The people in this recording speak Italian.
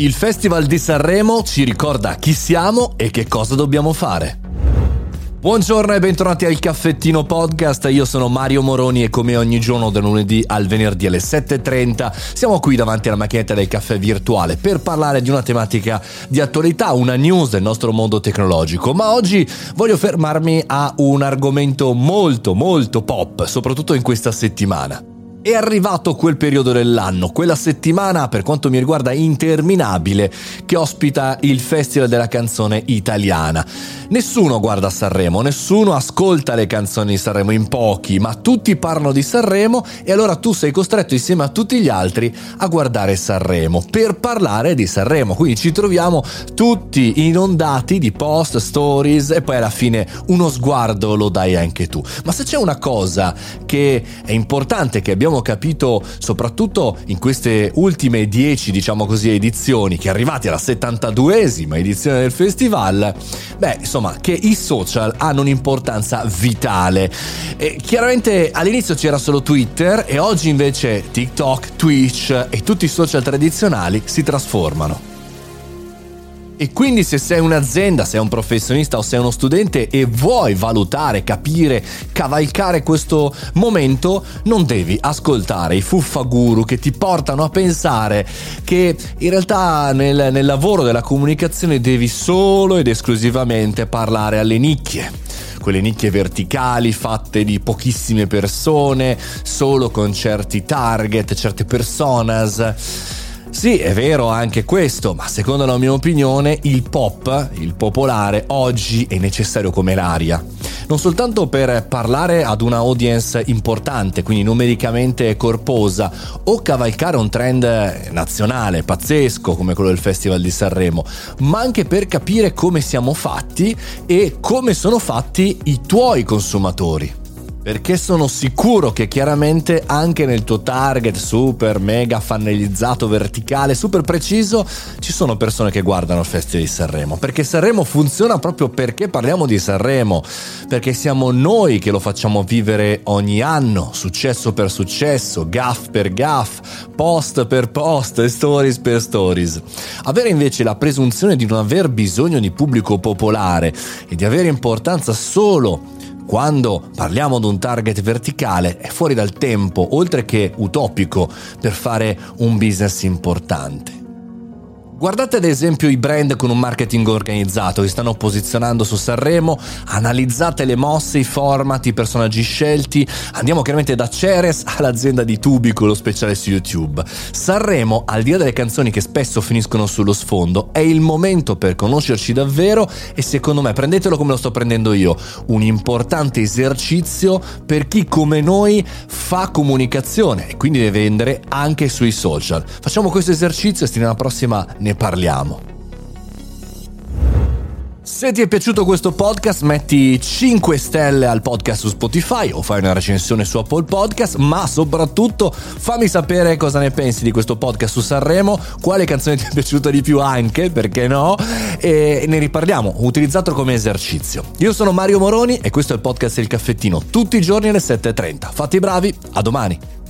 Il Festival di Sanremo ci ricorda chi siamo e che cosa dobbiamo fare. Buongiorno e bentornati al Caffettino Podcast, io sono Mario Moroni e come ogni giorno da lunedì al venerdì alle 7.30 siamo qui davanti alla macchinetta del caffè virtuale per parlare di una tematica di attualità, una news del nostro mondo tecnologico, ma oggi voglio fermarmi a un argomento molto molto pop, soprattutto in questa settimana. È arrivato quel periodo dell'anno, quella settimana per quanto mi riguarda interminabile, che ospita il Festival della canzone italiana. Nessuno guarda Sanremo, nessuno ascolta le canzoni di Sanremo, in pochi, ma tutti parlano di Sanremo e allora tu sei costretto insieme a tutti gli altri a guardare Sanremo per parlare di Sanremo. Quindi ci troviamo tutti inondati di post, stories e poi alla fine uno sguardo lo dai anche tu. Ma se c'è una cosa che è importante che abbiamo abbiamo capito soprattutto in queste ultime 10, diciamo così, edizioni, che arrivati alla 72esima edizione del festival, beh, insomma, che i social hanno un'importanza vitale. E chiaramente all'inizio c'era solo Twitter e oggi invece TikTok, Twitch e tutti i social tradizionali si trasformano. E quindi se sei un'azienda, sei un professionista o sei uno studente e vuoi valutare, capire, cavalcare questo momento, non devi ascoltare i fuffaguru che ti portano a pensare che in realtà nel, nel lavoro della comunicazione devi solo ed esclusivamente parlare alle nicchie quelle nicchie verticali fatte di pochissime persone, solo con certi target, certe personas. Sì, è vero anche questo, ma secondo la mia opinione il pop, il popolare, oggi è necessario come l'aria. Non soltanto per parlare ad una audience importante, quindi numericamente corposa, o cavalcare un trend nazionale pazzesco come quello del Festival di Sanremo, ma anche per capire come siamo fatti e come sono fatti i tuoi consumatori. Perché sono sicuro che chiaramente anche nel tuo target super mega fannelizzato verticale, super preciso, ci sono persone che guardano il Festival di Sanremo. Perché Sanremo funziona proprio perché parliamo di Sanremo. Perché siamo noi che lo facciamo vivere ogni anno, successo per successo, gaff per gaff, post per post, stories per stories. Avere invece la presunzione di non aver bisogno di pubblico popolare e di avere importanza solo quando parliamo di un target verticale è fuori dal tempo, oltre che utopico, per fare un business importante. Guardate ad esempio i brand con un marketing organizzato che stanno posizionando su Sanremo, analizzate le mosse, i format, i personaggi scelti, andiamo chiaramente da Ceres all'azienda di Tubico, lo speciale su YouTube. Sanremo, al di là delle canzoni che spesso finiscono sullo sfondo, è il momento per conoscerci davvero e secondo me, prendetelo come lo sto prendendo io, un importante esercizio per chi come noi fa comunicazione e quindi deve vendere anche sui social. Facciamo questo esercizio e settimana prossima ne ne parliamo. Se ti è piaciuto questo podcast metti 5 stelle al podcast su Spotify o fai una recensione su Apple Podcast, ma soprattutto fammi sapere cosa ne pensi di questo podcast su Sanremo, quale canzone ti è piaciuta di più anche, perché no, e ne riparliamo, utilizzato come esercizio. Io sono Mario Moroni e questo è il podcast del caffettino, tutti i giorni alle 7.30. Fatti bravi, a domani!